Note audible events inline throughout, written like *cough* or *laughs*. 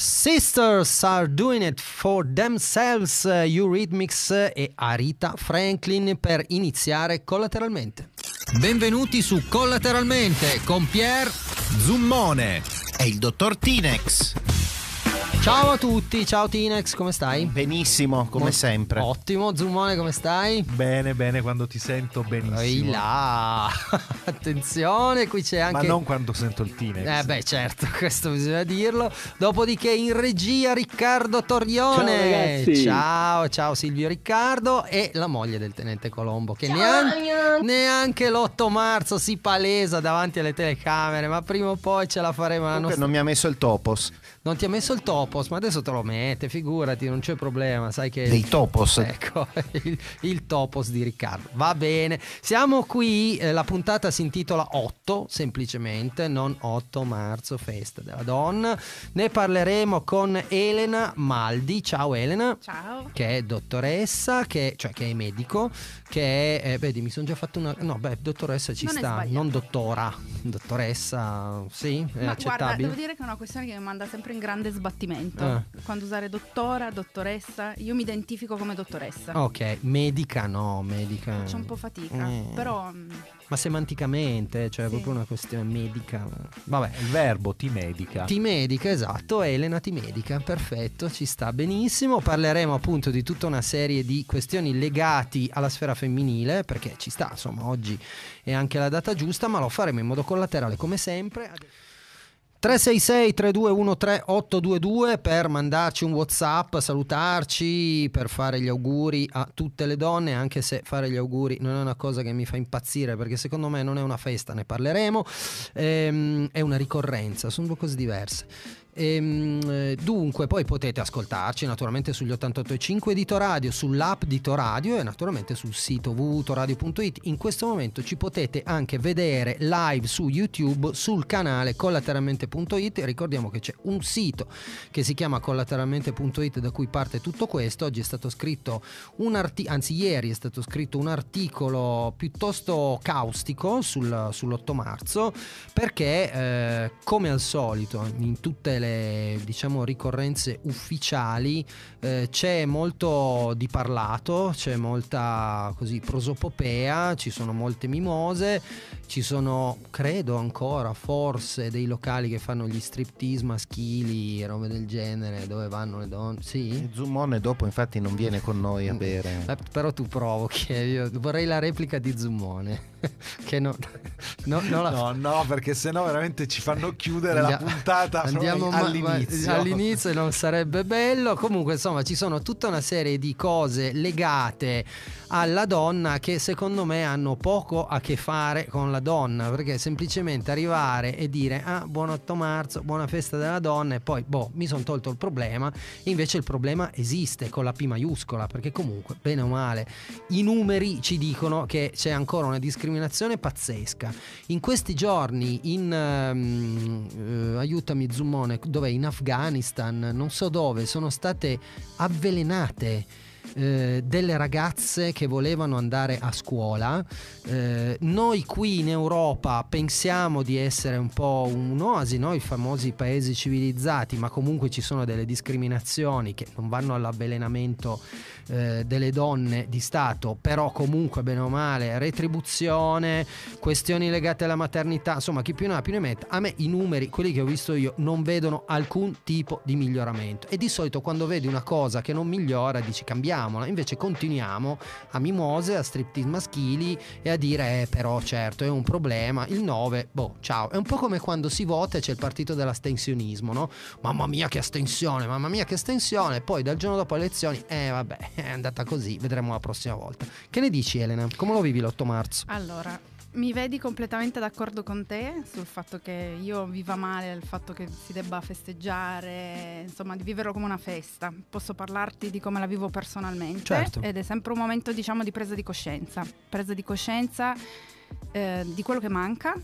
Sisters are doing it for themselves, Eurythmics e Arita Franklin per iniziare collateralmente. Benvenuti su Collateralmente con Pier Zummone e il dottor Tinex. Ciao a tutti, ciao Tinex, come stai? Benissimo, come Mo- sempre. Ottimo, Zummone, come stai? Bene, bene, quando ti sento benissimo. Ehi là, *laughs* attenzione, qui c'è anche... Ma non quando sento il Tinex. Eh beh certo, *laughs* questo bisogna dirlo. Dopodiché in regia Riccardo Torrione. Ciao. Ciao, ciao Silvio Riccardo e la moglie del tenente Colombo che neanche, neanche l'8 marzo si palesa davanti alle telecamere, ma prima o poi ce la faremo la nostra... non mi ha messo il topos. Non ti ha messo il topos, ma adesso te lo mette, figurati, non c'è problema, sai che... Dei topos. Ecco, *laughs* il, il topos di Riccardo. Va bene, siamo qui, eh, la puntata si intitola 8, semplicemente, non 8 marzo, festa della donna. Ne parleremo con Elena Maldi. Ciao Elena. Ciao. Che è dottoressa, che, cioè che è medico, che è, eh, vedi, mi sono già fatto una... No, beh, dottoressa ci Non sta, non dottora. Dottoressa, sì, è Ma guarda, accettabile. devo dire che è una questione che mi manda sempre in grande sbattimento. Ah. Quando usare dottora, dottoressa, io mi identifico come dottoressa. Ok, medica no, medica. Faccio un po' fatica, Eh. però mm, Ma semanticamente, cioè è Sì. proprio una questione medica. Vabbè. Il verbo ti medica. Ti medica, esatto, Elena ti medica, perfetto, ci sta benissimo. Parleremo appunto di tutta una serie di questioni legati alla sfera femminile, perché ci sta, insomma, oggi è anche la data giusta, ma lo faremo in modo collaterale come sempre. 366 3213 822 per mandarci un WhatsApp, salutarci, per fare gli auguri a tutte le donne, anche se fare gli auguri non è una cosa che mi fa impazzire, perché secondo me non è una festa, ne parleremo, ehm, è una ricorrenza, sono due cose diverse. Ehm, eh, dunque, poi potete ascoltarci naturalmente sugli 88.5 di Toradio, sull'app di Toradio e naturalmente sul sito www.toradio.it. In questo momento ci potete anche vedere live su YouTube sul canale collateralmente.it. Ricordiamo che c'è un sito che si chiama collateralmente.it da cui parte tutto questo. Oggi è stato scritto un articolo, anzi ieri è stato scritto un articolo piuttosto caustico sul- sull'8 marzo perché eh, come al solito in tutte le diciamo ricorrenze ufficiali eh, c'è molto di parlato, c'è molta così prosopopea, ci sono molte mimose, ci sono credo ancora forse dei locali che fanno gli striptease maschili robe del genere dove vanno le donne. Sì? Il Zummone dopo infatti non viene con noi a Eh, bere. però tu provochi, eh, io vorrei la replica di Zummone. *laughs* che no, no, non la No, no, perché sennò veramente ci fanno chiudere la Andia- puntata andiamo proprio ma- all'inizio. ma- all'inizio non sarebbe bello. Comunque, insomma, ci sono tutta una serie di cose legate alla donna che secondo me hanno poco a che fare con la donna. Perché semplicemente arrivare e dire ah, buon 8 marzo, buona festa della donna, e poi boh, mi sono tolto il problema. Invece il problema esiste con la P maiuscola, perché comunque, bene o male, i numeri ci dicono che c'è ancora una discriminazione pazzesca. In questi giorni, in ehm, eh, aiutami Zummone, dove in Afghanistan, non so dove, sono state avvelenate. Eh, delle ragazze che volevano andare a scuola. Eh, noi qui in Europa pensiamo di essere un po' un'oasi, no? i famosi paesi civilizzati, ma comunque ci sono delle discriminazioni che non vanno all'avvelenamento eh, delle donne di Stato, però comunque bene o male retribuzione, questioni legate alla maternità, insomma chi più ne ha più ne metta. A me i numeri, quelli che ho visto io, non vedono alcun tipo di miglioramento. E di solito quando vedi una cosa che non migliora dici cambiamola, invece continuiamo a mimose, a striptease maschili e a dire eh, però certo è un problema, il 9, boh ciao, è un po' come quando si vota e c'è il partito dell'astensionismo, no? Mamma mia che astensione, mamma mia che astensione, poi dal giorno dopo le elezioni, eh vabbè, è andata così, vedremo la prossima volta. Che ne dici Elena? Come lo vivi l'8 marzo? allora mi vedi completamente d'accordo con te sul fatto che io viva male il fatto che si debba festeggiare, insomma, di viverlo come una festa. Posso parlarti di come la vivo personalmente Certo. ed è sempre un momento, diciamo, di presa di coscienza. Presa di coscienza eh, di quello che manca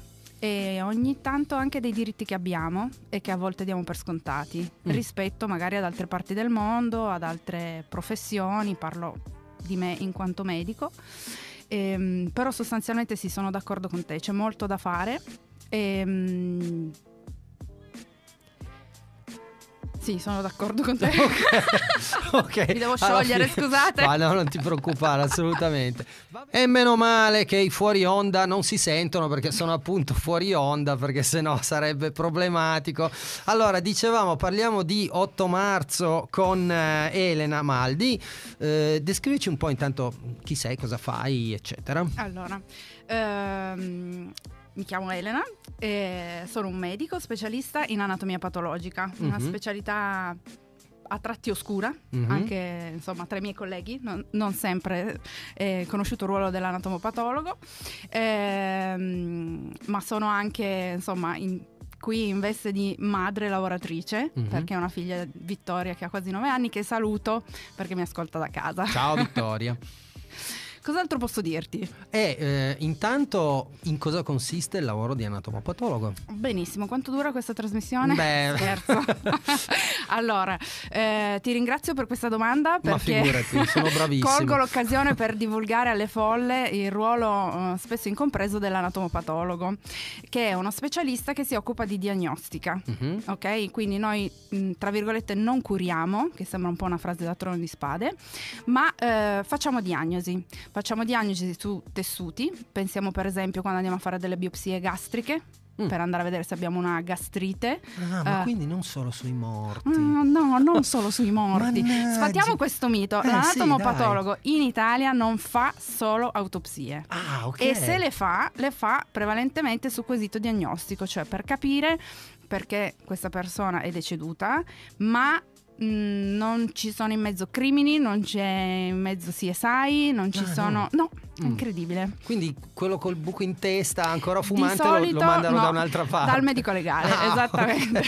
e ogni tanto anche dei diritti che abbiamo e che a volte diamo per scontati Mm. rispetto magari ad altre parti del mondo, ad altre professioni, parlo di me in quanto medico. Ehm, però sostanzialmente sì, sono d'accordo con te, c'è molto da fare. Ehm, Sì, sono d'accordo con te. *laughs* *laughs* ok. Mi devo sciogliere, scusate. Ma no, non ti preoccupare, assolutamente. E meno male che i fuori onda non si sentono perché sono appunto fuori onda, perché sennò sarebbe problematico. Allora, dicevamo, parliamo di 8 marzo con eh, Elena Maldi. Eh, descrivici un po' intanto chi sei, cosa fai, eccetera. Allora, ehm, mi chiamo Elena e sono un medico specialista in anatomia patologica, una Mhm. specialità a tratti oscura, Mhm. anche insomma tra i miei colleghi, non, non sempre è conosciuto il ruolo dell'anatomopatologo, ehm, ma sono anche insomma in- qui in veste di madre lavoratrice, Mhm. perché ho una figlia Vittoria che ha quasi nove anni, che saluto perché mi ascolta da casa. Ciao *laughs* Vittoria. Cos'altro posso dirti? E eh, intanto in cosa consiste il lavoro di anatomopatologo? Benissimo, quanto dura questa trasmissione? Beh. Scherzo. *laughs* allora, eh, ti ringrazio per questa domanda Ma perché figurati, sono bravissimo. colgo l'occasione per divulgare alle folle il ruolo eh, spesso incompreso dell'anatomopatologo, che è uno specialista che si occupa di diagnostica. Mhm. Ok, quindi noi mh, tra virgolette non curiamo, che sembra un po' una frase da trono di spade, ma eh, facciamo diagnosi. Facciamo diagnosi su tessuti, pensiamo per esempio quando andiamo a fare delle biopsie gastriche Mm. per andare a vedere se abbiamo una gastrite. Ah, ma Eh. quindi non solo sui morti. Mm, no, non *laughs* solo sui morti. Sfatiamo questo mito. Eh, L'anatomopatologo in Italia non fa solo autopsie. Ah, ok. E se le fa, le fa prevalentemente su quesito diagnostico, cioè per capire perché questa persona è deceduta, ma mh, non ci sono in mezzo crimini, non c'è in mezzo CSI, non ci Ah, sono... No, Mm. incredibile. Quindi quello col buco in testa, ancora fumante, lo- solito, lo, mandano no, da un'altra parte. Dal medico legale, *laughs* Ah, esattamente.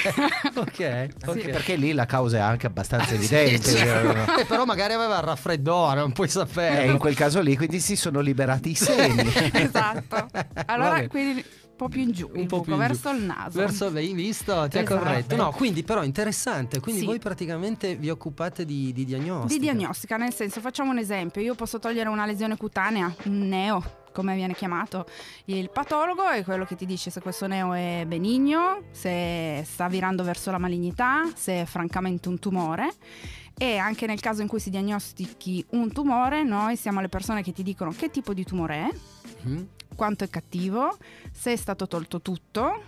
Ok, *laughs* ok. ok. Sì. Perché lì la causa è anche abbastanza evidente. Sì, certo. eh, Eh, però magari aveva il raffreddore, non puoi sapere. in quel caso lì, quindi si sono liberati i semi. *laughs* esatto. Allora, quindi po' più in giù, Un po' buco, più in giù. verso il naso. Verso, hai visto? Ti ha Esatto. corretto. No, quindi però interessante. Quindi Sì. voi praticamente vi occupate di, di diagnostica. Di diagnostica, nel senso, facciamo un esempio, io posso togliere una lesione cutanea, un neo, come viene chiamato. Il patologo è quello che ti dice se questo neo è benigno, se sta virando verso la malignità, se è francamente un tumore. E anche nel caso in cui si diagnostichi un tumore, noi siamo le persone che ti dicono che tipo di tumore è, Mhm. Quanto è cattivo, se è stato tolto tutto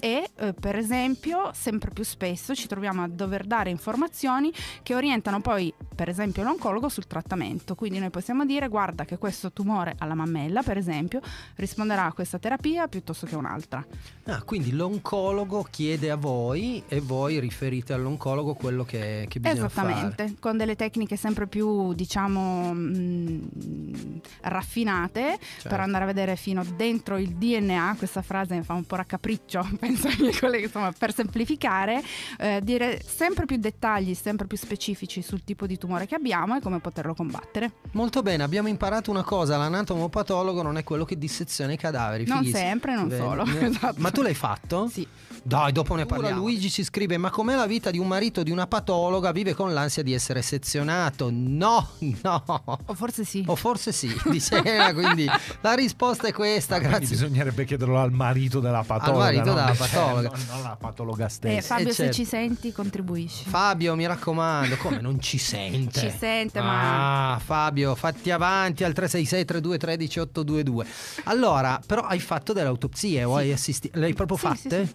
e eh, per esempio sempre più spesso ci troviamo a dover dare informazioni che orientano poi per esempio l'oncologo sul trattamento quindi noi possiamo dire guarda che questo tumore alla mammella per esempio risponderà a questa terapia piuttosto che un'altra Ah, quindi l'oncologo chiede a voi e voi riferite all'oncologo quello che, che bisogna esattamente fare. con delle tecniche sempre più diciamo mh, raffinate Certo. per andare a vedere fino dentro il DNA, questa frase mi fa un po' raccapriccio, penso ai miei colleghi, insomma, per semplificare, eh, dire sempre più dettagli, sempre più specifici sul tipo di tumore che abbiamo e come poterlo combattere. Molto bene, abbiamo imparato una cosa, l'anatomopatologo non è quello che disseziona i cadaveri. Non fighissimo. sempre, non Bene. solo. Ne- esatto. Ma tu l'hai fatto? Sì. Dai, dopo ne Ora parliamo. Luigi ci scrive: Ma com'è la vita di un marito di una patologa? Vive con l'ansia di essere sezionato? No, no. O forse sì. O forse sì, *laughs* dice Elena, quindi la risposta è questa, Quindi grazie. bisognerebbe chiederlo al marito della patologa. marito non- della *laughs* patologa. non, non alla patologa Eh, stessa. Fabio, Eh, se certo. ci senti, contribuisci. Fabio, mi raccomando, come non ci sente? Ci sente, ma Ah, Fabio, fatti avanti al 366 32 13 822. Allora, però hai fatto delle autopsie o Sì. hai assistito? Le hai proprio Sì, fatte? sì,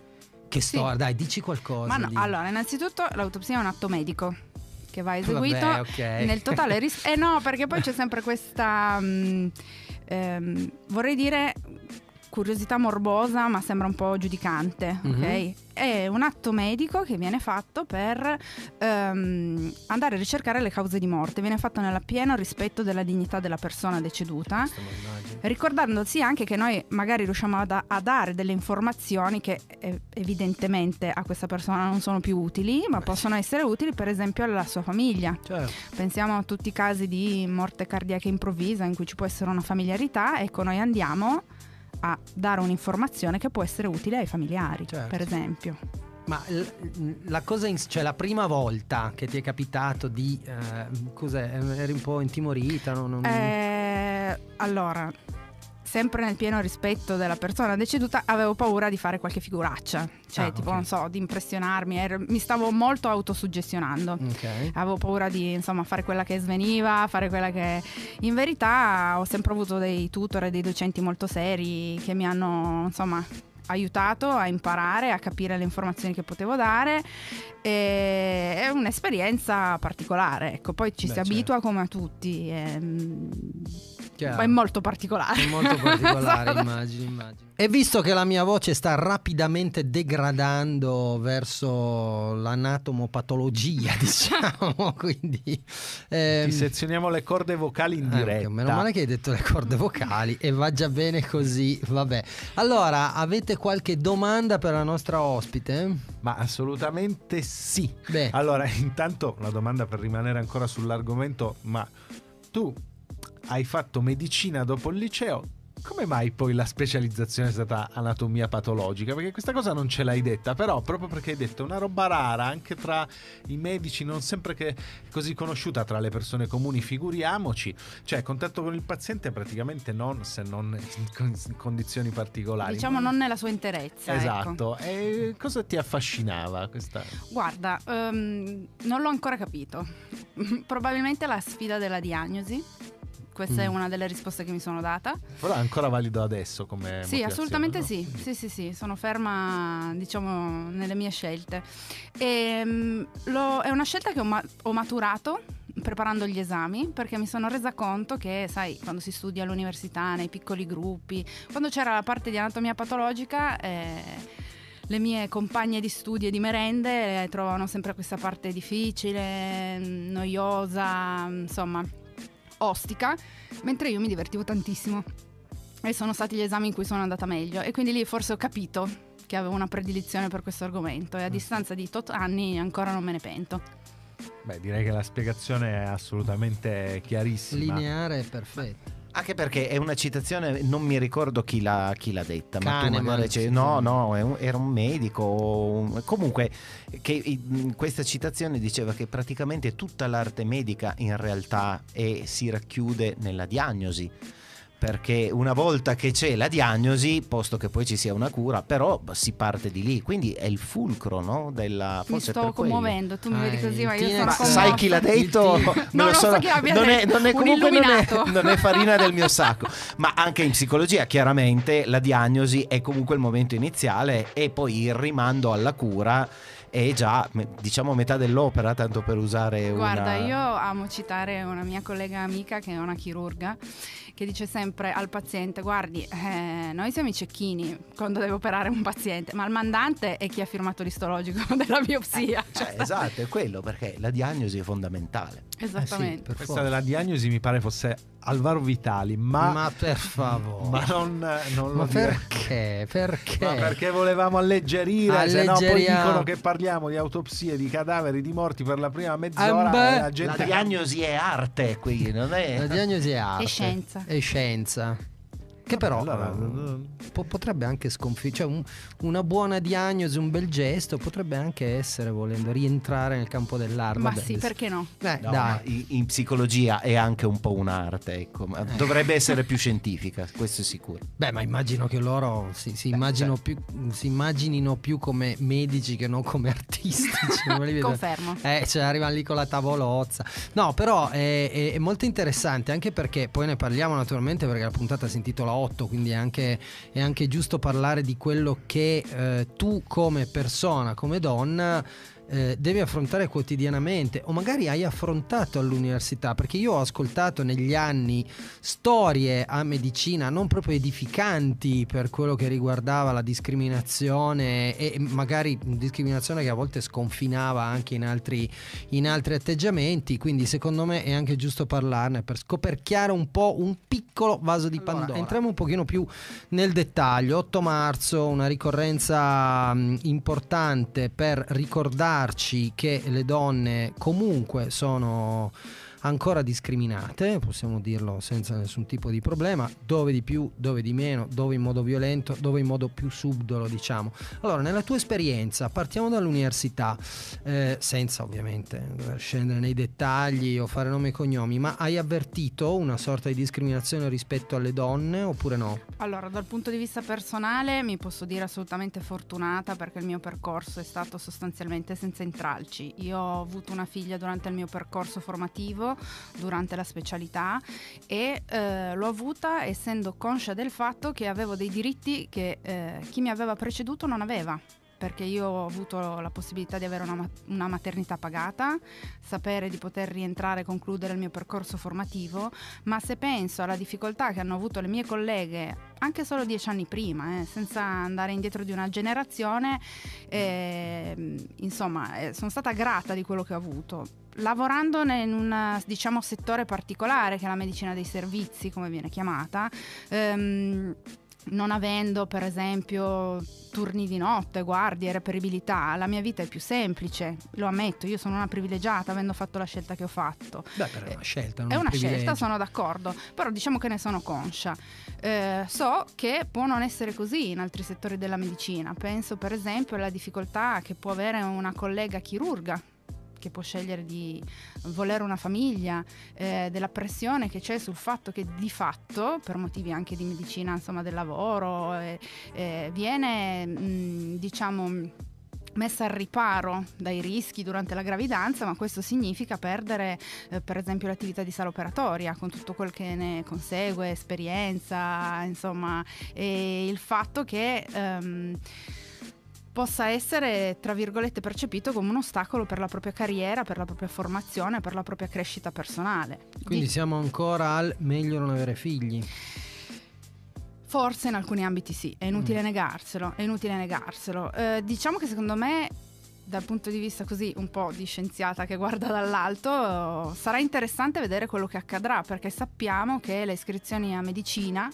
Che Sì. storia, dai, dici qualcosa. Ma no, allora, innanzitutto l'autopsia è un atto medico che va eseguito Vabbè, ok. nel totale ris- Eh no, perché poi c'è sempre questa mm, ehm, vorrei dire curiosità morbosa, ma sembra un po' giudicante, Mhm. ok? È un atto medico che viene fatto per ehm, andare a ricercare le cause di morte, viene fatto nel pieno rispetto della dignità della persona deceduta. Ricordandosi anche che noi magari riusciamo a, da- a dare delle informazioni che eh, evidentemente a questa persona non sono più utili, ma Beh, possono essere utili per esempio alla sua famiglia. Certo. Pensiamo a tutti i casi di morte cardiaca improvvisa in cui ci può essere una familiarità, ecco noi andiamo a dare un'informazione che può essere utile ai familiari, Certo. per esempio. Ma la cosa, in- cioè la prima volta che ti è capitato di, eh, cos'è, eri un po' intimorita? non- non- Eh, allora, sempre nel pieno rispetto della persona deceduta, avevo paura di fare qualche figuraccia. Cioè, Ah, tipo, ok. non so, di impressionarmi. ero- mi stavo molto autosuggestionando. Ok. Avevo paura di insomma fare quella che sveniva, fare quella che. In verità ho sempre avuto dei tutor e dei docenti molto seri che mi hanno insomma aiutato a imparare, a capire le informazioni che potevo dare. E è un'esperienza particolare, ecco, poi ci Beh, si certo. abitua come a tutti. È, Chiaro. è molto particolare. È molto particolare, *laughs* Esatto. immagino, immagino. E visto che la mia voce sta rapidamente degradando verso l'anatomopatologia, *laughs* diciamo, quindi... ehm, Ti sezioniamo le corde vocali in eh, diretta. ok, meno male che hai detto le corde vocali e va già bene così, vabbè. Allora, avete qualche domanda per la nostra ospite? Ma assolutamente sì. Beh, Allora, *laughs* intanto una domanda per rimanere ancora sull'argomento, ma tu hai fatto medicina dopo il liceo, come mai poi la specializzazione è stata anatomia patologica? Perché questa cosa non ce l'hai detta, però proprio perché hai detto è una roba rara anche tra i medici, non sempre che così conosciuta tra le persone comuni, figuriamoci, cioè contatto con il paziente praticamente non se non in con- in condizioni particolari. Diciamo non nella sua interezza. ecco. Esatto, e cosa ti affascinava questa? Guarda, ehm, non l'ho ancora capito. *laughs* Probabilmente la sfida della diagnosi. Questa è Mm. una delle risposte che mi sono data. Però è ancora valido adesso come Sì, assolutamente no? sì. Sì, sì, sì, sono ferma, diciamo, nelle mie scelte. Ehm, lo- è una scelta che ho, ma- ho maturato preparando gli esami perché mi sono resa conto che, sai, quando si studia all'università, nei piccoli gruppi, quando c'era la parte di anatomia patologica, eh, le mie compagne di studio e di merende eh, trovavano sempre questa parte difficile, mm, noiosa, insomma, ostica, mentre io mi divertivo tantissimo. E sono stati gli esami in cui sono andata meglio e quindi lì forse ho capito che avevo una predilizione per questo argomento e a distanza di tot anni ancora non me ne pento. Beh, direi che la spiegazione è assolutamente chiarissima. lineare e perfetto. Anche perché è una citazione, non mi ricordo chi l'ha, chi l'ha detta, ma tu magari no, no, un- era un medico, un- comunque che questa citazione diceva che praticamente tutta l'arte medica in realtà è- si racchiude nella diagnosi. Perché una volta che c'è la diagnosi, posto che poi ci sia una cura, però si parte di lì, quindi è il fulcro no? della Mi forse è sto commuovendo, tu mi Ah, vedi così, ma io sono Ma sai chi l'ha detto? No, lo non so chi l'abbia non è, detto. non è Un comunque non è, non è farina del mio sacco. *laughs* Ma anche in psicologia, chiaramente, la diagnosi è comunque il momento iniziale e poi il rimando alla cura è già, diciamo, metà dell'opera, tanto per usare Guarda, una... io amo citare una mia collega amica che è una chirurga che dice sempre al paziente: Guardi, eh, noi siamo i cecchini quando deve operare un paziente, ma il mandante è chi ha firmato l'istologico *laughs* della biopsia. Cioè, esatto, è quello, perché la diagnosi è fondamentale. Esattamente. Eh sì, per Questa forza. della diagnosi mi pare fosse Alvaro Vitali, ma, Ma, per favore. ma non, non Ma perché? Perché? Ma perché volevamo alleggerire, se no poi Alleggeriamo. dicono che parliamo di autopsie, di cadaveri, di morti per la prima mezz'ora Eh e la gente... La diagnosi è arte, qui non è... La diagnosi è arte. È scienza. Scienza. Che però Allora, eh, po- potrebbe anche sconfiggere, cioè un- una buona diagnosi, un bel gesto potrebbe anche essere, volendo, rientrare nel campo dell'arte. Ma Vabbè, sì, perché no? eh, No, in, in psicologia è anche un po' un'arte, ecco, ma dovrebbe essere più scientifica, questo è sicuro. Beh, ma immagino che loro si, si immagino più, si immaginino più come medici che non come artisti. *laughs* cioè, non li vedo- Confermo. Eh, cioè arrivano lì con la tavolozza. No, però è, è- è molto interessante anche perché poi ne parliamo naturalmente perché la puntata si intitola 8, quindi è anche, è anche giusto parlare di quello che eh, tu come persona, come donna, eh, devi affrontare quotidianamente o magari hai affrontato all'università perché io ho ascoltato negli anni storie a medicina non proprio edificanti per quello che riguardava la discriminazione e magari discriminazione che a volte sconfinava anche in altri, in altri atteggiamenti quindi secondo me è anche giusto parlarne per scoperchiare un po' un piccolo vaso di Allora, Pandora. entriamo un pochino più nel dettaglio. 8 marzo una ricorrenza mh, importante per ricordarci che le donne comunque sono ancora discriminate, possiamo dirlo senza nessun tipo di problema, dove di più, dove di meno, dove in modo violento, dove in modo più subdolo, diciamo. Allora, nella tua esperienza, partiamo dall'università, eh, senza ovviamente scendere nei dettagli o fare nomi e cognomi, ma hai avvertito una sorta di discriminazione rispetto alle donne oppure no? Allora, dal punto di vista personale mi posso dire assolutamente fortunata perché il mio percorso è stato sostanzialmente senza intralci. Io ho avuto una figlia durante il mio percorso formativo, durante la specialità e eh, l'ho avuta essendo conscia del fatto che avevo dei diritti che eh, chi mi aveva preceduto non aveva perché io ho avuto la possibilità di avere una, una, maternità pagata, sapere di poter rientrare e concludere il mio percorso formativo, ma se penso alla difficoltà che hanno avuto le mie colleghe anche solo dieci anni prima, eh, senza andare indietro di una generazione, eh, insomma, sono stata grata di quello che ho avuto. Lavorando in un diciamo, settore particolare che è la medicina dei servizi, come viene chiamata, ehm, non avendo per esempio turni di notte, guardie, reperibilità, la mia vita è più semplice, lo ammetto, io sono una privilegiata avendo fatto la scelta che ho fatto. Beh, però è una scelta, non è una privilegio. scelta, sono d'accordo, però diciamo che ne sono conscia. Eh, so che può non essere così in altri settori della medicina, penso per esempio alla difficoltà che può avere una collega chirurga che può scegliere di volere una famiglia, eh, della pressione che c'è sul fatto che di fatto, per motivi anche di medicina insomma, del lavoro, eh, eh, viene mh, diciamo messa al riparo dai rischi durante la gravidanza, ma questo significa perdere eh, per esempio l'attività di sala operatoria con tutto quel che ne consegue, esperienza, insomma, e il fatto che ehm, possa essere, tra virgolette, percepito come un ostacolo per la propria carriera, per la propria formazione, per la propria crescita personale. Quindi Di- siamo ancora al meglio non avere figli. Forse in alcuni ambiti sì, è inutile negarselo, è inutile negarselo. Eh, diciamo che secondo me dal punto di vista così un po' di scienziata che guarda dall'alto, sarà interessante vedere quello che accadrà perché sappiamo che le iscrizioni a medicina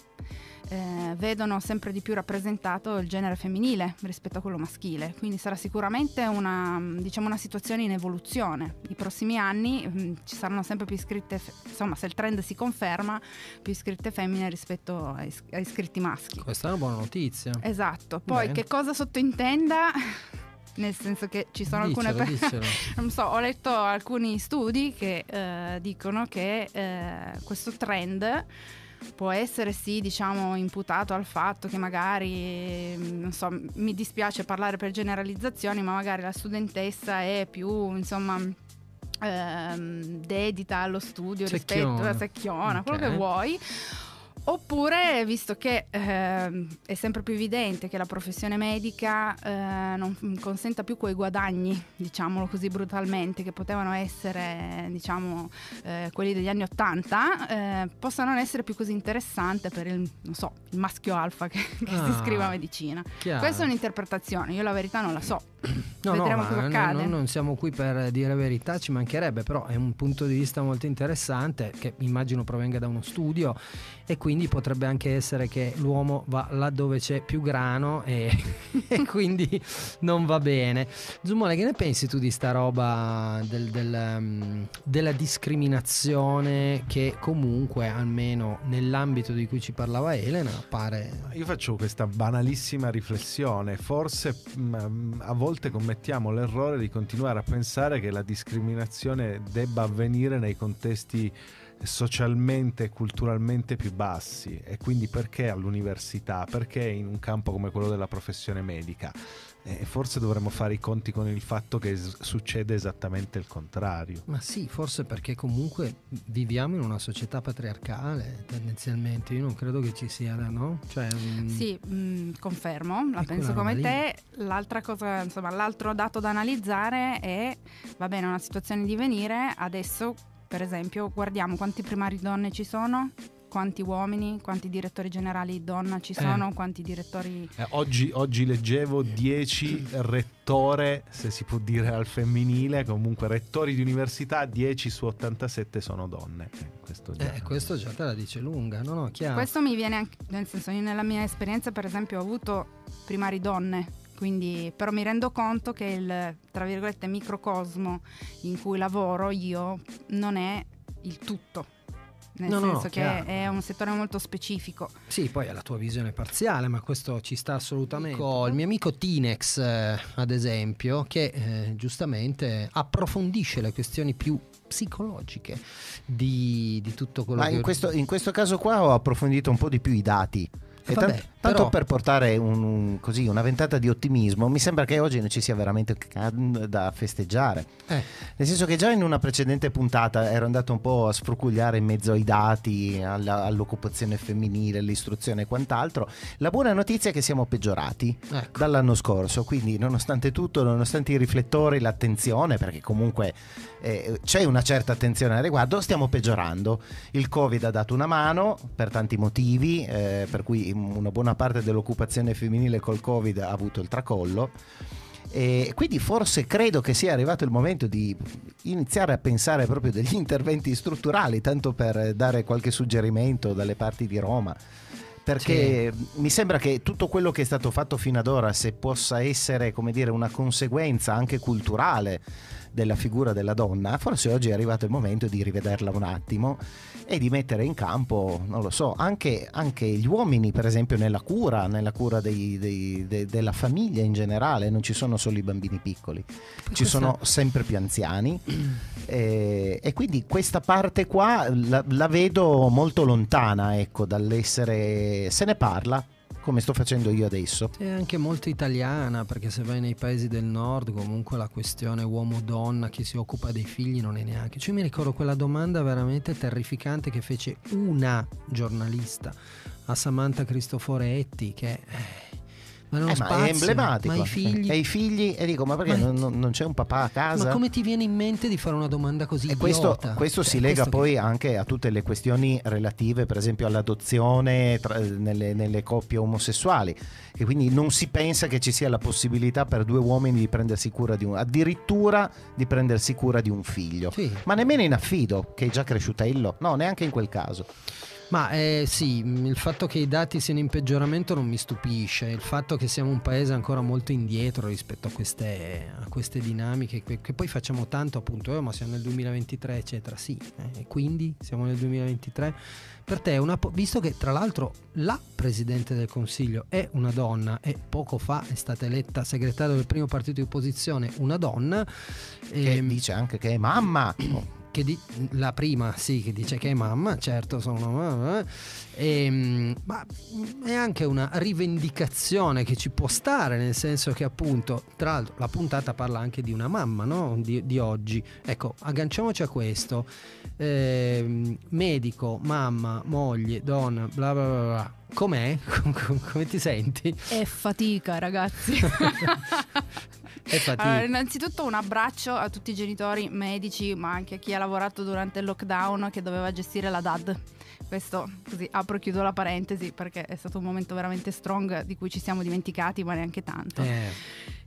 eh, vedono sempre di più rappresentato il genere femminile rispetto a quello maschile, quindi sarà sicuramente una, diciamo, una situazione in evoluzione. I prossimi anni mh, ci saranno sempre più iscritte, insomma se il trend si conferma, più iscritte femmine rispetto ai, iscritti maschi. Questa è una buona notizia. Esatto, poi Bene. che cosa sottintenda? Nel senso che ci sono alcune Dicelo, persone. dicelo. *laughs* Non so, ho letto alcuni studi che eh, dicono che eh, questo trend può essere sì, diciamo, imputato al fatto che magari, mm, non so, mi dispiace parlare per generalizzazioni, ma magari la studentessa è più, insomma, ehm, dedita allo studio rispetto Secchiona. a secchiona, quello Ok. che vuoi. Oppure, visto che ehm, è sempre più evidente che la professione medica eh, non consenta più quei guadagni, diciamolo così brutalmente, che potevano essere diciamo, eh, quelli degli anni Ottanta, eh, possa non essere più così interessante per il, non so, il maschio alfa che, che si Ah, iscrive a medicina. Chiaro. Questa è un'interpretazione, io la verità non la so. No, no, Vedremo ma cosa no- accade. no- non siamo qui per dire verità, ci mancherebbe, però è un punto di vista molto interessante che immagino provenga da uno studio e quindi potrebbe anche essere che l'uomo va laddove c'è più grano e, *laughs* e quindi non va bene. Zumole, che ne pensi tu di sta roba del- del, um, della discriminazione che comunque, almeno nell'ambito di cui ci parlava Elena, pare... Io faccio questa banalissima riflessione, forse mh, a volte commettiamo l'errore di continuare a pensare che la discriminazione debba avvenire nei contesti socialmente e culturalmente più bassi e quindi perché all'università, perché in un campo come quello della professione medica? E forse dovremmo fare i conti con il fatto che s- succede esattamente il contrario. Ma sì, forse perché comunque viviamo in una società patriarcale tendenzialmente, io non credo che ci sia, no? Cioè, mm, Sì, mh, confermo, la Ecco penso come roba te. L'altra cosa, insomma, l'altro dato da analizzare è, va bene, una situazione di venire, adesso per esempio guardiamo quanti primari donne ci sono, quanti uomini, quanti direttori generali donna ci sono, quanti direttori... Eh, oggi, oggi leggevo 10 rettore, se si può dire al femminile, comunque rettori di università, 10 su 87 sono donne. Eh, questo già- Eh, questo già te la dice lunga, no? No, chiaro. Questo mi viene anche, nel senso, io nella mia esperienza per esempio ho avuto primari donne, quindi però mi rendo conto che il, tra virgolette, microcosmo in cui lavoro io non è il tutto. Nel No, no, senso che chiaro. è un settore molto specifico. Sì, poi è la tua visione parziale, ma questo ci sta assolutamente. Il mio amico Tinex, eh, ad esempio, che eh, giustamente approfondisce le questioni più psicologiche di, di tutto quello Ma che in questo, in questo caso qua ho approfondito un po' di più i dati. E Vabbè, tan- tanto però- per portare un- così, una ventata di ottimismo, mi sembra che oggi non ci sia veramente da festeggiare. Eh, Nel senso che già in una precedente puntata ero andato un po' a sfrucugliare in mezzo ai dati, alla- all'occupazione femminile, all'istruzione e quant'altro. La buona notizia è che siamo peggiorati ecco. dall'anno scorso, quindi nonostante tutto, nonostante i riflettori, l'attenzione, perché comunque eh, c'è una certa attenzione al riguardo, stiamo peggiorando. Il Covid ha dato una mano per tanti motivi, eh, per cui una buona parte dell'occupazione femminile col Covid ha avuto il tracollo. E quindi forse credo che sia arrivato il momento di iniziare a pensare proprio degli *laughs* interventi strutturali, tanto per dare qualche suggerimento dalle parti di Roma. Perché mi sembra che tutto quello che è stato fatto fino ad ora, se possa essere, come dire, una conseguenza anche culturale della figura della donna, forse oggi è arrivato il momento di rivederla un attimo e di mettere in campo, non lo so, anche, anche gli uomini, per esempio, nella cura, nella cura dei- dei- de- della famiglia in generale, non ci sono solo i bambini piccoli, ci questa- sono sempre più anziani. E, e quindi questa parte qua la, la vedo molto lontana, ecco, dall'essere... se ne parla, come sto facendo io adesso. È anche molto italiana perché se vai nei paesi del nord comunque la questione uomo-donna che si occupa dei figli non è neanche. Cioè mi ricordo quella domanda veramente terrificante che fece una giornalista a Samantha Cristoforetti che... ma non Eh, ma è emblematico. Ma i figli... E i figli, e dico, ma perché Ma- non, non- c'è un papà a casa? Ma come ti viene in mente di fare una domanda così E questo, questo Cioè, si lega questo poi che- anche a tutte le questioni relative, per esempio, all'adozione tra- nelle, nelle coppie omosessuali. E quindi non si pensa che ci sia la possibilità per due uomini di prendersi cura di un, addirittura di prendersi cura di un figlio. Sì. Ma nemmeno in affido, che è già cresciutello. No, neanche in quel caso. Ma eh, sì, mh, il fatto che i dati siano in peggioramento non mi stupisce, il fatto che siamo un paese ancora molto indietro rispetto a queste, a queste dinamiche, che, poi facciamo tanto appunto, eh, ma siamo nel 2023 eccetera, sì, eh, e quindi siamo nel 2023. Per te, è una visto che tra l'altro la Presidente del Consiglio è una donna e poco fa è stata eletta segretario del primo partito di opposizione una donna, Che ehm, dice anche che è mamma. Che di- la prima sì che dice che è mamma certo sono eh. Ehm, ma è anche una rivendicazione che ci può stare nel senso che appunto tra l'altro la puntata parla anche di una mamma no? di, di oggi ecco agganciamoci a questo Ehm, medico mamma moglie donna bla bla bla, bla. com'è *laughs* come ti senti È fatica, ragazzi. *laughs* fatica Allora, innanzitutto un abbraccio a tutti i genitori medici, ma anche a chi ha lavorato durante il lockdown che doveva gestire la DAD. Questo così apro e chiudo la parentesi perché è stato un momento veramente strong di cui ci siamo dimenticati, ma neanche tanto. Eh,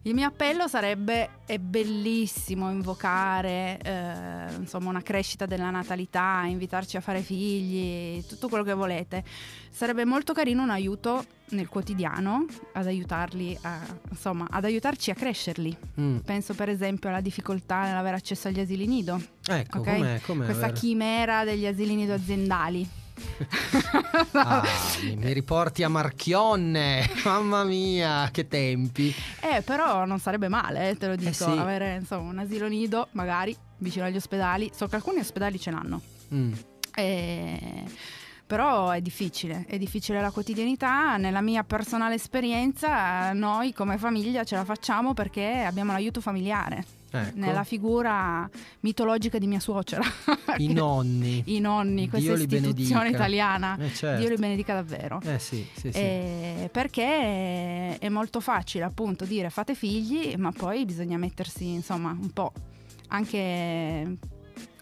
Il mio appello sarebbe: è bellissimo invocare eh, insomma una crescita della natalità, invitarci a fare figli, tutto quello che volete. Sarebbe molto carino un aiuto nel quotidiano ad aiutarli a, insomma, ad aiutarci a crescerli. mm. Penso per esempio alla difficoltà nell'avere accesso agli asili nido, ecco ok? com'è, com'è questa aver- chimera degli asili nido aziendali. *laughs* Ah, mi, riporti a Marchionne, *laughs* mamma mia, che tempi. Eh, però non sarebbe male, eh, te lo dico, sì. avere insomma un asilo nido, magari vicino agli ospedali. So che alcuni ospedali ce l'hanno. Mm. Eh, però è difficile, è difficile la quotidianità. Nella mia personale esperienza, noi come famiglia ce la facciamo perché abbiamo l'aiuto familiare. Ecco. Nella figura mitologica di mia suocera. I *laughs* nonni. I nonni, questa Dio istituzione italiana. Eh, certo. Dio li benedica davvero. Eh sì, sì, sì. Eh, perché è molto facile appunto dire fate figli, ma poi bisogna mettersi insomma un po' anche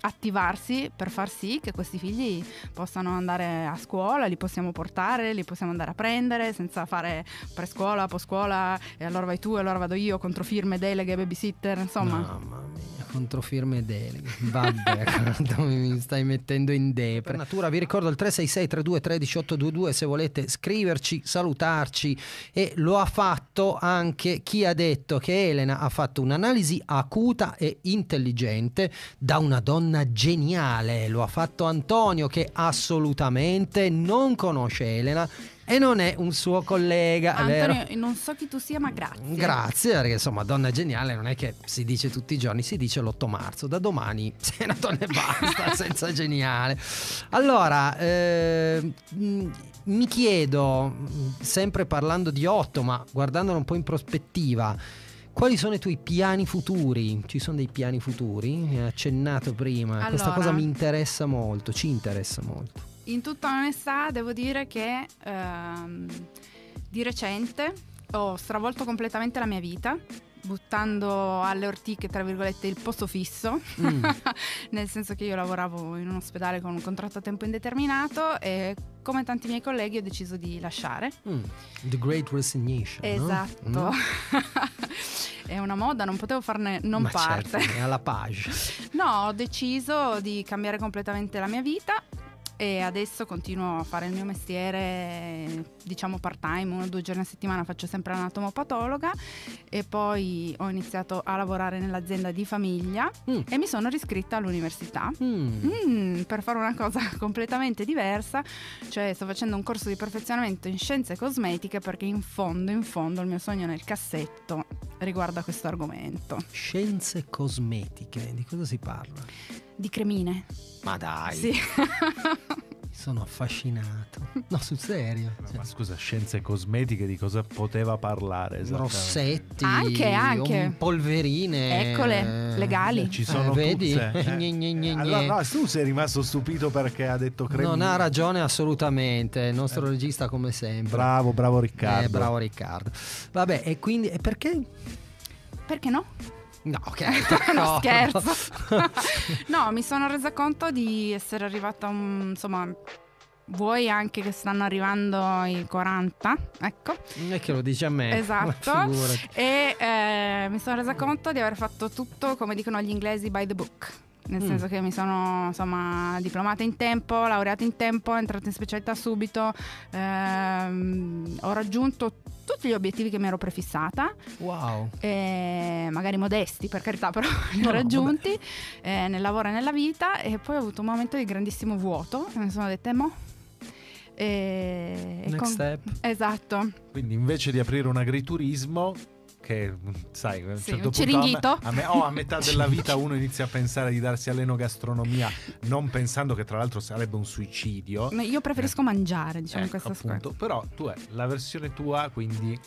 attivarsi per far sì che questi figli possano andare a scuola, li possiamo portare, li possiamo andare a prendere senza fare prescuola, postscuola e allora vai tu e allora vado io, controfirme, deleghe, babysitter, insomma. Mamma mia, controfirme deleghe. Vabbè, *laughs* mi stai mettendo in depre. Natura vi ricordo il 366 32 13 822 se volete scriverci, salutarci e lo ha fatto anche chi ha detto che Elena ha fatto un'analisi acuta e intelligente da una donna geniale. Lo ha fatto Antonio che assolutamente non conosce Elena e non è un suo collega, è vero? Antonio, non so chi tu sia, ma grazie. Grazie, perché insomma, donna geniale non è che si dice tutti i giorni, si dice l'8 marzo. Da domani *laughs* sei una donna e basta, *laughs* senza geniale. Allora, eh, mi chiedo, mh, sempre parlando di 8, ma guardandolo un po' in prospettiva, quali sono i tuoi piani futuri? Ci sono dei piani futuri? Mi hai accennato prima. Questa Allora. cosa mi interessa molto, ci interessa molto. In tutta onestà devo dire che ehm, di recente ho stravolto completamente la mia vita, buttando alle ortiche, tra virgolette, il posto fisso, Mm. *laughs* nel senso che io lavoravo in un ospedale con un contratto a tempo indeterminato e come tanti miei colleghi ho deciso di lasciare. Mm. The Great Resignation. no? Esatto. Mm. *laughs* È una moda, non potevo farne non Ma parte. certo, è alla page. *laughs* No, ho deciso di cambiare completamente la mia vita e adesso continuo a fare il mio mestiere, diciamo part time, uno o due giorni a settimana faccio sempre l'anatomopatologa e poi ho iniziato a lavorare nell'azienda di famiglia Mm. e mi sono riscritta all'università. Mm. Mm, per fare una cosa *laughs* completamente diversa, cioè sto facendo un corso di perfezionamento in scienze cosmetiche perché in fondo, in fondo il mio sogno nel cassetto riguarda questo argomento. Scienze cosmetiche, di cosa si parla? Di cremine. Ma dai, Sì. *laughs* sono affascinato. No, sul serio. No, Cioè, ma scusa, scienze cosmetiche di cosa poteva parlare? Rossetti, Anche, anche. polverine. Eccole, legali. Ci sono Eh, vedi? eh. Gne, gne, gne, Allora, no, tu sei rimasto stupito perché ha detto cremini. Non ha ragione assolutamente, il nostro regista come sempre. Bravo, bravo Riccardo. Eh, bravo Riccardo. Vabbè, e quindi e perché? Perché no? No, ok. *laughs* *laughs* no, scherzo. *laughs* no, mi sono resa conto di essere arrivata un, insomma, vuoi anche che stanno arrivando i 40, ecco. Non è che lo dici a me. Esatto. E eh, mi sono resa conto di aver fatto tutto, come dicono gli inglesi, by the book. Nel Mm. senso che mi sono insomma diplomata in tempo, laureata in tempo, entrata in specialità subito, ehm, ho raggiunto tutti gli obiettivi che mi ero prefissata, Wow. eh, magari modesti per carità, però *laughs* li ho No, raggiunti eh, nel lavoro e nella vita e poi ho avuto un momento di grandissimo vuoto e mi sono detta, "Eh, mo? E Next con- step. Esatto. Quindi invece di aprire un agriturismo che sai, a un Sì, certo un punto a, me- a, me- oh, a metà della vita uno inizia a pensare di darsi all'enogastronomia, non pensando che tra l'altro sarebbe un suicidio. Ma Io preferisco mangiare, diciamo, Ecco, questa scuola. appunto. Però tu hai la versione tua, quindi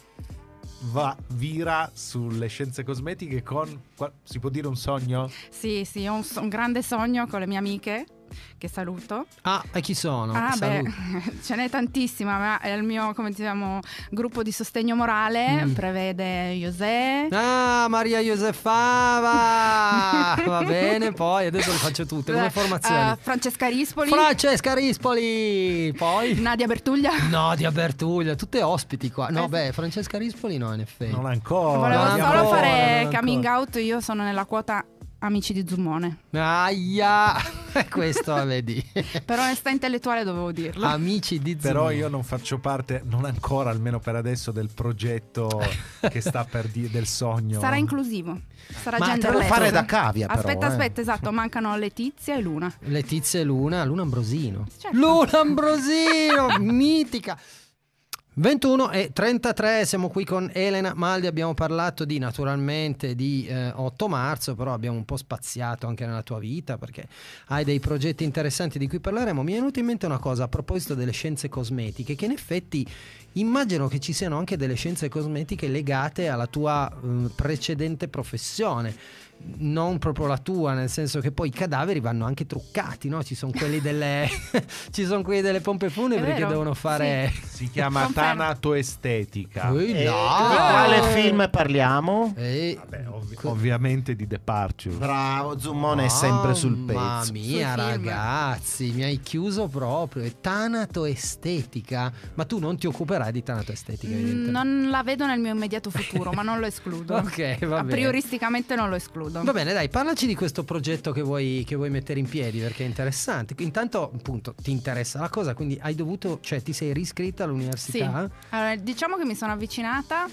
va vira sulle scienze cosmetiche con si può dire un sogno? Sì, sì, ho un, un grande sogno con le mie amiche, che saluto. Ah, e chi sono? ah, beh, *laughs* ce n'è tantissima, ma è il mio, come diciamo, gruppo di sostegno morale, Mm. prevede José. Ah, Maria Josefava! *laughs* Va bene, poi adesso le faccio tutte. Come eh, formazioni? eh, Francesca Rispoli, Francesca Rispoli! Poi? Nadia Bertuglia. *laughs* Nadia Bertuglia, tutte ospiti qua. No, Eh, beh, Francesca Rispoli no, in effetti. Non ancora. Volevo non solo ancora, fare coming ancora. out, io sono nella quota amici di Zumone. Aia! *laughs* Questo vedi. *laughs* Per onestà intellettuale dovevo dirlo. Amici di Però Zoom. io non faccio parte, non ancora, almeno per adesso, del progetto *laughs* che sta per dire del sogno. Sarà inclusivo. Sarà Ma te lo fare da cavia, però, Aspetta, eh. aspetta, esatto, mancano Letizia e Luna. Letizia e Luna, Luna Ambrosino. Certo. Luna Ambrosino, mitica. 21 e 33, siamo qui con Elena Maldi, abbiamo parlato di naturalmente di eh, 8 marzo, però abbiamo un po' spaziato anche nella tua vita perché hai dei progetti interessanti di cui parleremo. Mi è venuta in mente una cosa a proposito delle scienze cosmetiche, che in effetti immagino che ci siano anche delle scienze cosmetiche legate alla tua eh, precedente professione. Non proprio la tua, nel senso che poi i cadaveri vanno anche truccati, no? Ci sono quelli delle, *laughs* ci sono quelli delle pompe funebri che devono fare. Si chiama tanatoestetica. Ui, E no! di quale film parliamo? Eh, Vabbè, ovvi- ovviamente di Departure. Bravo, Zummone è sempre sul Mamma pezzo. mia, Sul film. ragazzi, mi hai chiuso proprio. È Tanato estetica. Ma tu non ti occuperai di tanato estetica, Mm. Non la vedo nel mio immediato futuro, ma non lo escludo. *laughs* Ok, va A bene. prioristicamente non lo escludo. Pseudo. Va bene, dai, parlaci di questo progetto che vuoi, che vuoi mettere in piedi perché è interessante. Intanto, appunto, ti interessa la cosa, quindi hai dovuto, cioè ti sei riscritta all'università? Sì. Allora, diciamo che mi sono avvicinata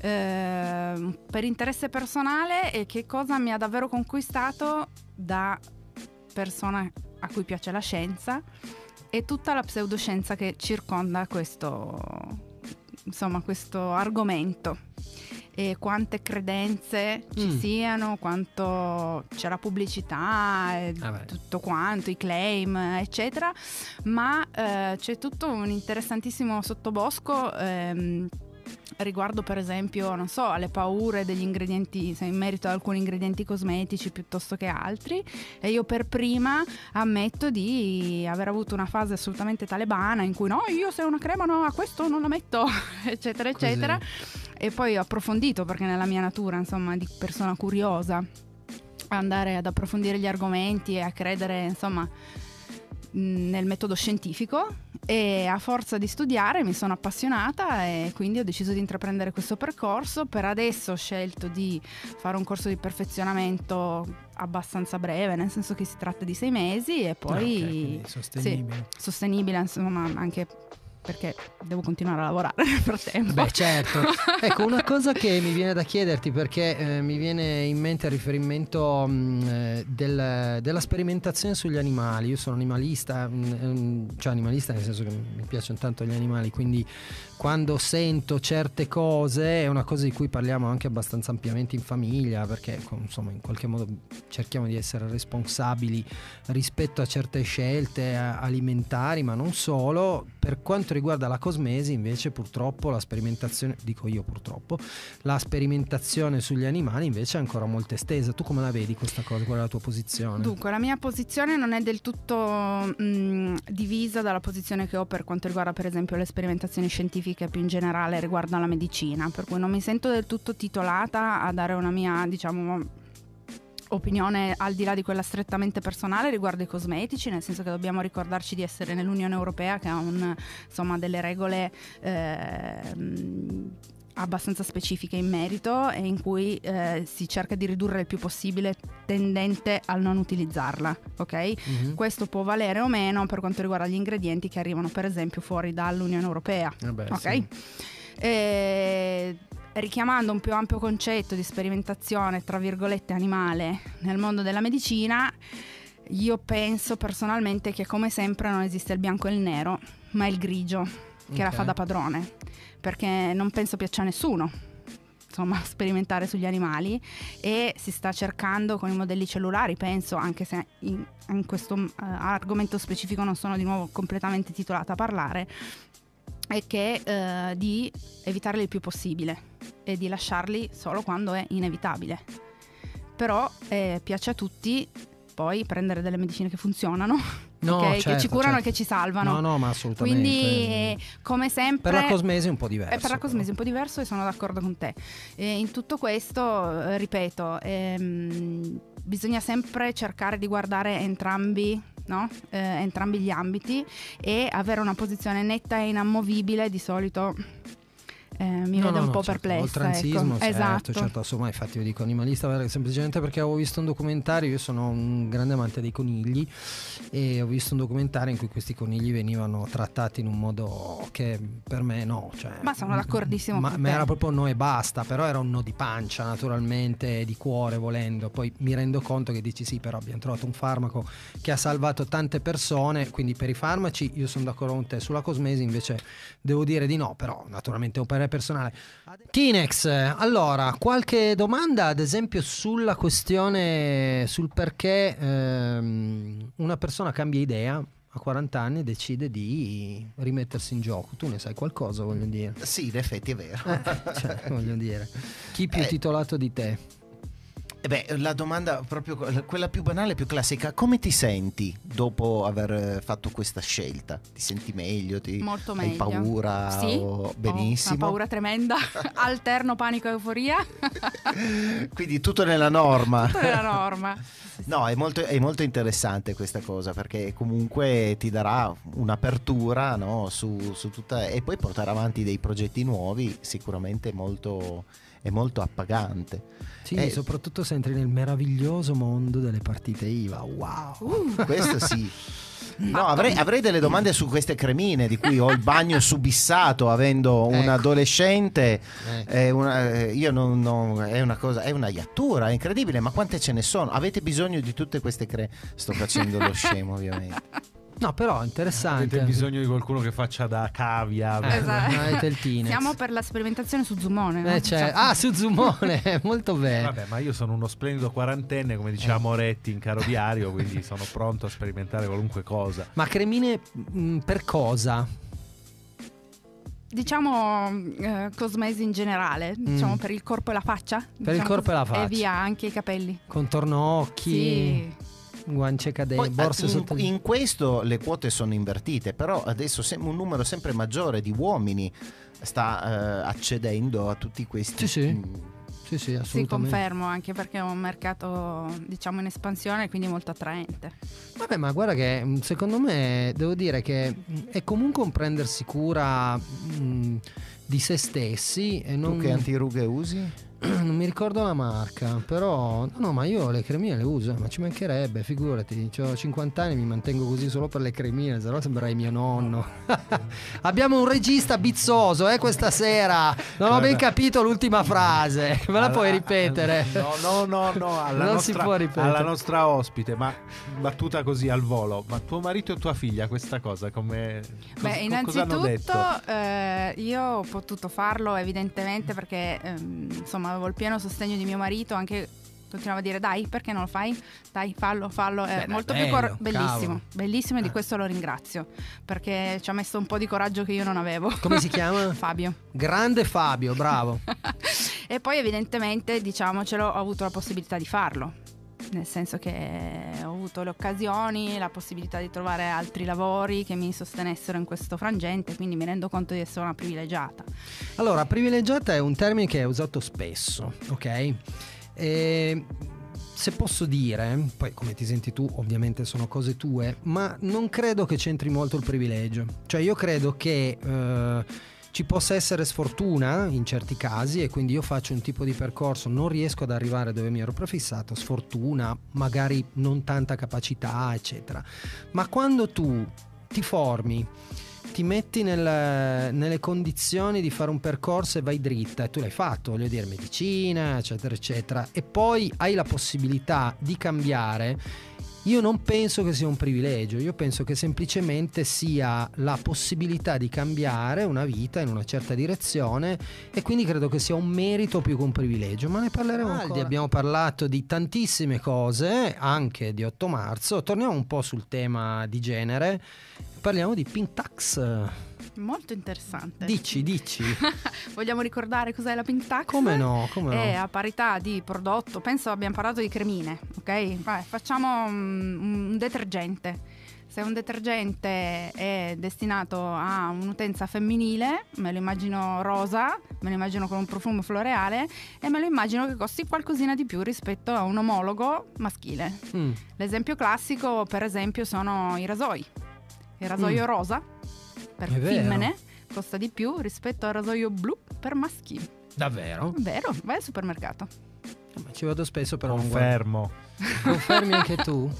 eh, per interesse personale e che cosa mi ha davvero conquistato da persona a cui piace la scienza e tutta la pseudoscienza che circonda questo, insomma, questo argomento e quante credenze ci Mm. siano, quanto c'è la pubblicità, e Vabbè. tutto quanto, i claim, eccetera, ma eh, c'è tutto un interessantissimo sottobosco. ehm, Riguardo per esempio, non so, alle paure degli ingredienti, in merito ad alcuni ingredienti cosmetici piuttosto che altri. E io per prima ammetto di aver avuto una fase assolutamente talebana in cui no, io se una crema no, a questo non la metto, *laughs* eccetera, Così. eccetera. E poi ho approfondito perché nella mia natura, insomma, di persona curiosa, andare ad approfondire gli argomenti e a credere, insomma, nel metodo scientifico e a forza di studiare mi sono appassionata e quindi ho deciso di intraprendere questo percorso. Per adesso ho scelto di fare un corso di perfezionamento abbastanza breve, nel senso che si tratta di sei mesi e Ah, poi quindi sostenibile. sostenibile, insomma, anche perché devo continuare a lavorare *laughs* nel frattempo. Beh, certo. *laughs* ecco, una cosa che mi viene da chiederti perché eh, mi viene in mente il riferimento mh, eh, del- della sperimentazione sugli animali. Io sono animalista, mh, ehm, cioè animalista nel senso che mi piacciono tanto gli animali, quindi quando sento certe cose è una cosa di cui parliamo anche abbastanza ampiamente in famiglia perché co- insomma in qualche modo cerchiamo di essere responsabili rispetto a certe scelte eh, alimentari ma non solo per quanto riguarda la cosmesi invece purtroppo la sperimentazione dico io purtroppo la sperimentazione sugli animali invece è ancora molto estesa. Tu come la vedi questa cosa? Qual è la tua posizione? Dunque, la mia posizione non è del tutto mh, divisa dalla posizione che ho per quanto riguarda, per esempio, le sperimentazioni scientifiche più in generale riguardo alla medicina, per cui non mi sento del tutto titolata a dare una mia, diciamo, opinione al di là di quella strettamente personale riguardo i cosmetici, nel senso che dobbiamo ricordarci di essere nell'Unione Europea che ha un, insomma, delle regole ehm, abbastanza specifiche in merito e in cui eh, si cerca di ridurre il più possibile tendente al non utilizzarla, ok? Mhm. Questo può valere o meno per quanto riguarda gli ingredienti che arrivano per esempio fuori dall'Unione Europea. Vabbè, Ok? sì. E richiamando un più ampio concetto di sperimentazione, tra virgolette, animale nel mondo della medicina, io penso personalmente che come sempre non esiste il bianco e il nero, ma il grigio che la Ok. fa da padrone, perché non penso piaccia a nessuno. Insomma, *laughs* sperimentare sugli animali e si sta cercando con i modelli cellulari, penso, anche se in, in questo eh, argomento specifico non sono di nuovo completamente titolata a parlare, è che eh, di evitarli il più possibile e di lasciarli solo quando è inevitabile. Però eh, piace a tutti poi prendere delle medicine che funzionano, No, ok? che certo, ci curano certo. e che ci salvano. no no ma assolutamente Quindi, eh, come sempre, per la cosmesi è un po' diverso eh, per la cosmesi è un po' diverso e sono d'accordo con te. E in tutto questo, eh, ripeto, ehm, bisogna sempre cercare di guardare entrambi, no? Eh, entrambi gli ambiti e avere una posizione netta e inamovibile di solito. Eh, mi No, vede no, un po' certo, perplessa. Oltranzismo, ecco. certo, esatto. certo, insomma, infatti io dico animalista semplicemente perché avevo visto un documentario, io sono un grande amante dei conigli e ho visto un documentario in cui questi conigli venivano trattati in un modo che per me no, cioè, Ma sono d'accordissimo ma, ma era proprio no e basta, però era un no di pancia naturalmente, di cuore volendo, poi mi rendo conto che dici sì, però abbiamo trovato un farmaco che ha salvato tante persone, quindi per i farmaci io sono d'accordo con te, sulla cosmesi invece devo dire di no, però naturalmente è un parere personale. Tinex, allora, qualche domanda ad esempio sulla questione, sul perché ehm, una persona cambia idea a 40 anni e decide di rimettersi in gioco. Tu ne sai qualcosa, voglio dire. Sì, in effetti è vero. Eh, cioè, voglio dire. Chi più Eh. titolato di te? Eh Beh, la domanda proprio que- quella più banale, più classica, come ti senti dopo aver eh, fatto questa scelta? Ti senti meglio? Ti... Molto Hai meglio. paura? Sì, o- ho Benissimo. una paura tremenda, *laughs* alterno panico e euforia, *laughs* Quindi tutto nella norma. tutta nella norma. *laughs* No, è molto, è molto interessante questa cosa perché comunque ti darà un'apertura no, su, su tutta e poi portare avanti dei progetti nuovi sicuramente molto è molto appagante. Sì, Eh. soprattutto se entri nel meraviglioso mondo delle partite IVA. Wow. Uh, Questo sì. *laughs* No, avrei, avrei delle domande su queste cremine di cui ho il bagno subissato avendo un Ecco. adolescente. Ecco. È una, eh, io non, non- è una cosa, è una iattura, è incredibile, ma quante ce ne sono? Avete bisogno di tutte queste creme? Sto facendo lo scemo, ovviamente. *laughs* No, però è interessante. Avete bisogno di qualcuno che faccia da cavia. Eh, Esatto. il siamo per la sperimentazione su Zumone. Eh, Cioè, Ah, su Zumone, *laughs* molto bene. Vabbè, ma io sono uno splendido quarantenne, come diceva Moretti in Caro Diario, quindi sono pronto a sperimentare qualunque cosa. Ma cremine mh, per cosa? Diciamo eh, cosmesi in generale, diciamo per il corpo e la faccia. Mm. il diciamo corpo e la faccia. E via, anche i capelli. Contorno occhi, Sì. Guance cadenti, Poi, borse in, sotto in questo le quote sono invertite, però adesso sem- un numero sempre maggiore di uomini sta eh, accedendo a tutti questi. Sì, sì. mm, Sì, sì, Sì, confermo, anche perché è un mercato diciamo in espansione, quindi molto attraente. Vabbè, ma guarda che mh, secondo me devo dire che mh, è comunque un prendersi cura mh, di se stessi e non, Tu che antirughe usi? *clears throat* non mi ricordo la marca, però no, no, ma io le cremine le uso, ma ci mancherebbe, figurati, ho 50 anni, mi mantengo così solo per le cremine, se no sembrerei mio nonno. *laughs* Abbiamo un regista bizzoso, eh, questa sera. Non ho ben capito l'ultima frase. Me la puoi ripetere? No, no, no, no, alla, Non si nostra, può ripetere. alla nostra ospite, ma battuta così al volo. Ma tuo marito e tua figlia questa cosa come... cos- Beh, co- cosa hanno detto? innanzitutto eh, io ho potuto farlo evidentemente perché ehm, insomma avevo il pieno sostegno di mio marito, anche continuava a dire dai perché non lo fai? Dai fallo, fallo, è Beh, dai, molto bello, più cor- bellissimo, cavolo. bellissimo e di Eh. questo lo ringrazio perché ci ha messo un po' di coraggio che io non avevo. Come si chiama? *laughs* Fabio. Grande Fabio, bravo. *laughs* e poi evidentemente diciamocelo ho avuto la possibilità di farlo. Nel senso che ho avuto le occasioni, la possibilità di trovare altri lavori che mi sostenessero in questo frangente, quindi mi rendo conto di essere una privilegiata. Allora, privilegiata è un termine che è usato spesso, ok? E se posso dire, poi come ti senti tu, ovviamente sono cose tue, ma non credo che c'entri molto il privilegio. Cioè io credo che eh, ci possa essere sfortuna in certi casi e quindi io faccio un tipo di percorso, non riesco ad arrivare dove mi ero prefissato, sfortuna, magari non tanta capacità, eccetera. Ma quando tu ti formi, ti metti nel- nelle condizioni di fare un percorso e vai dritta e tu l'hai fatto, voglio dire, medicina, eccetera, eccetera, e poi hai la possibilità di cambiare. Io non penso che sia un privilegio, io penso che semplicemente sia la possibilità di cambiare una vita in una certa direzione e quindi credo che sia un merito più che un privilegio, ma ne parleremo Aldi, ancora. Abbiamo parlato di tantissime cose, anche di 8 marzo, torniamo un po' sul tema di genere, parliamo di Pink Tax. Molto interessante. Dici, dici. *laughs* Vogliamo ricordare cos'è la Pink Tax? Come no, come È no. a parità di prodotto, penso abbiamo parlato di cremine, ok? Vai, facciamo un, un detergente. Se un detergente è destinato a un'utenza femminile, me lo immagino rosa, me lo immagino con un profumo floreale e me lo immagino che costi qualcosina di più rispetto a un omologo maschile. Mm. L'esempio classico, per esempio, sono i rasoi. Il rasoio Mm. rosa per È vero. femmine costa di più rispetto al rasoio blu per maschili. Davvero? Vero, vai al supermercato. Ma Ci vado spesso però. Confermo. Confermi anche tu?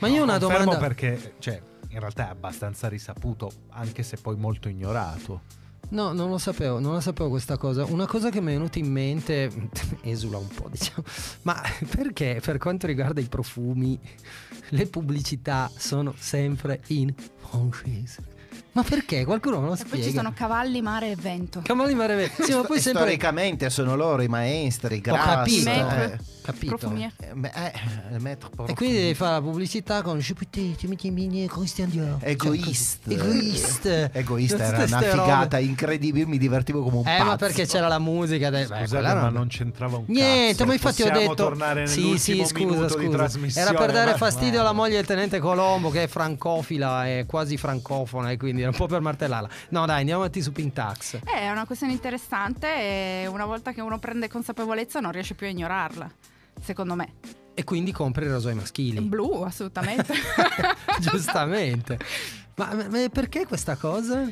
Ma io ho una Confermo domanda. perché, cioè, in realtà è abbastanza risaputo, anche se poi molto ignorato. No, non lo sapevo, non la sapevo questa cosa. Una cosa che mi è venuta in mente, *laughs* esula un po', diciamo, ma perché per quanto riguarda i profumi, le pubblicità sono sempre in francese? Ma perché? Qualcuno me lo E poi ci sono cavalli, mare e vento. Cavalli Mare Sì, ma poi sempre... Storicamente sono loro i maestri, Ho Grass, capito, Maître. eh, capito. Eh, eh, E quindi devi fare la pubblicità con. Egoist. Cioè, Egoist. Egoista Tutte era una figata incredibile, mi divertivo come un Eh, pazzo. ma perché c'era la musica. Beh, Scusate, ma non- c'entrava un Niente, cazzo. ma infatti ho detto tornare Sì, sì, scusa, scusa. Era per dare fastidio ma- alla moglie del tenente Colombo che è francofila e quasi francofona e quindi era un po' per martellarla. No, dai, andiamo avanti su Pintax. Eh, È una questione interessante e una volta che uno prende consapevolezza non riesce più a ignorarla, secondo me. E quindi compri i rasoi maschili. Blu, assolutamente. *laughs* Giustamente. Ma, ma perché questa cosa?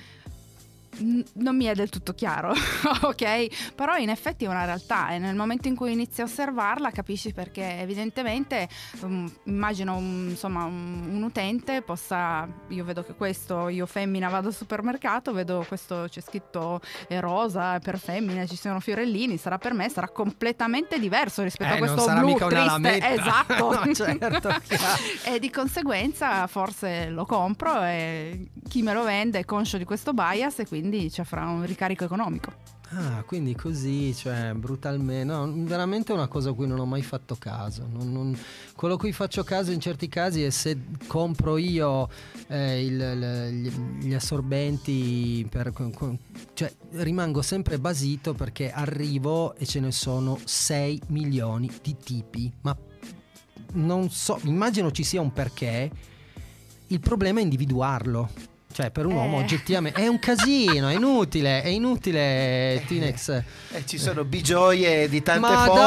Non mi è del tutto chiaro, *laughs* ok? Però in effetti è una realtà e nel momento in cui inizi a osservarla capisci perché evidentemente um, immagino un, insomma un, un utente possa, io vedo che questo, io femmina vado al supermercato, vedo questo c'è scritto è rosa, è per femmine, ci sono fiorellini, sarà per me, sarà completamente diverso rispetto Eh, a non questo sarà blu mica una triste. lametta. Esatto. *laughs* No, certo, *laughs* e di conseguenza forse lo compro e chi me lo vende è conscio di questo bias e quindi ci farà un ricarico economico. Ah, quindi così, cioè, brutalmente. No, veramente è una cosa a cui non ho mai fatto caso. Non- non- quello a cui faccio caso in certi casi è se compro io eh, il- il- gli, assorbenti, per, cioè rimango sempre basito perché arrivo e ce ne sono 6 milioni di tipi. Ma non so, immagino ci sia un perché. Il problema è individuarlo. Cioè, per un uomo Eh. oggettivamente è un casino, è inutile, è inutile, Tinex. Eh, ci sono bigioie di tante ma forme.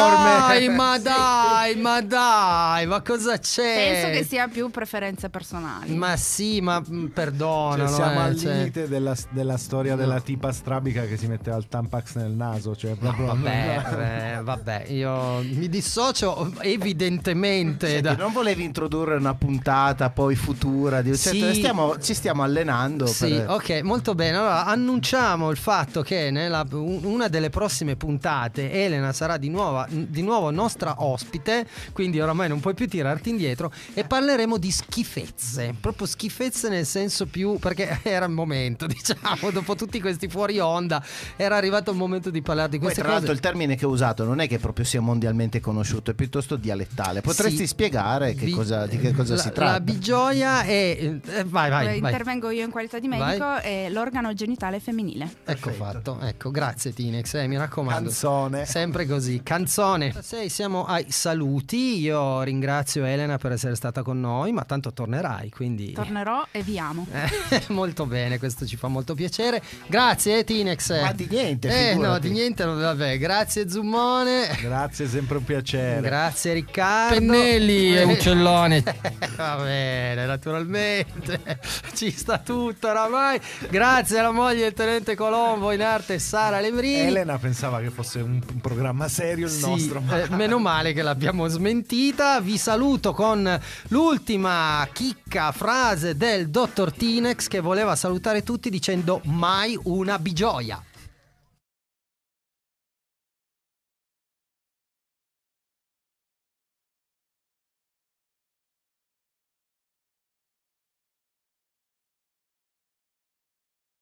dai, ma *laughs* dai, ma dai, ma cosa c'è? Penso che sia più preferenze personali. Ma sì, ma mm, Cioè, perdonalo. siamo eh, al cioè. limite della, della storia No. della tipa strabica che si metteva il tampax nel naso. Cioè, proprio, Vabbè, *laughs* eh, vabbè, io mi dissocio evidentemente Senti, da... non volevi introdurre una puntata poi futura? Di... Sì. Certo, stiamo- ci stiamo allenando. Sì, per- ok, molto bene. Allora, annunciamo il fatto che nella un- una delle prossime puntate Elena sarà di nuovo, di nuovo nostra ospite, quindi oramai non puoi più tirarti indietro e parleremo di schifezze, proprio schifezze nel senso più perché *laughs* era il momento, *laughs* diciamo, dopo tutti questi fuori onda, era arrivato il momento di parlare di Poi, queste tra l'altro, cose. il termine che ho usato non è che proprio sia mondialmente conosciuto, è piuttosto dialettale. Potresti Sì. spiegare che Vi- cosa- di che cosa la, si tratta? La bigioia è... eh, vai, vai, vai. Intervengo io in qualità di medico è l'organo genitale femminile. Ecco Perfetto. fatto, ecco, grazie Tinex, eh, mi raccomando. Canzone. Sempre così, canzone. Sei, siamo ai saluti. Io ringrazio Elena per essere stata con noi, ma tanto tornerai, quindi. Tornerò e vi amo. Eh, *laughs* molto bene, questo ci fa molto piacere. Grazie, eh, Tinex. Ma di niente, Eh, no, di niente, vabbè. Grazie, Zummone. Grazie, sempre un piacere. Grazie, Riccardo. Pennelli e *laughs* Eh, uccellone. Va bene, naturalmente. Ci sta tutto oramai. Grazie alla moglie del tenente Colombo in arte Sara Levrini. Elena pensava che fosse un, un programma serio il Sì, nostro. ma- eh, meno male che l'abbiamo smentita. Vi saluto con l'ultima chicca frase del dottor Tinex che voleva salutare tutti dicendo mai una bigioia.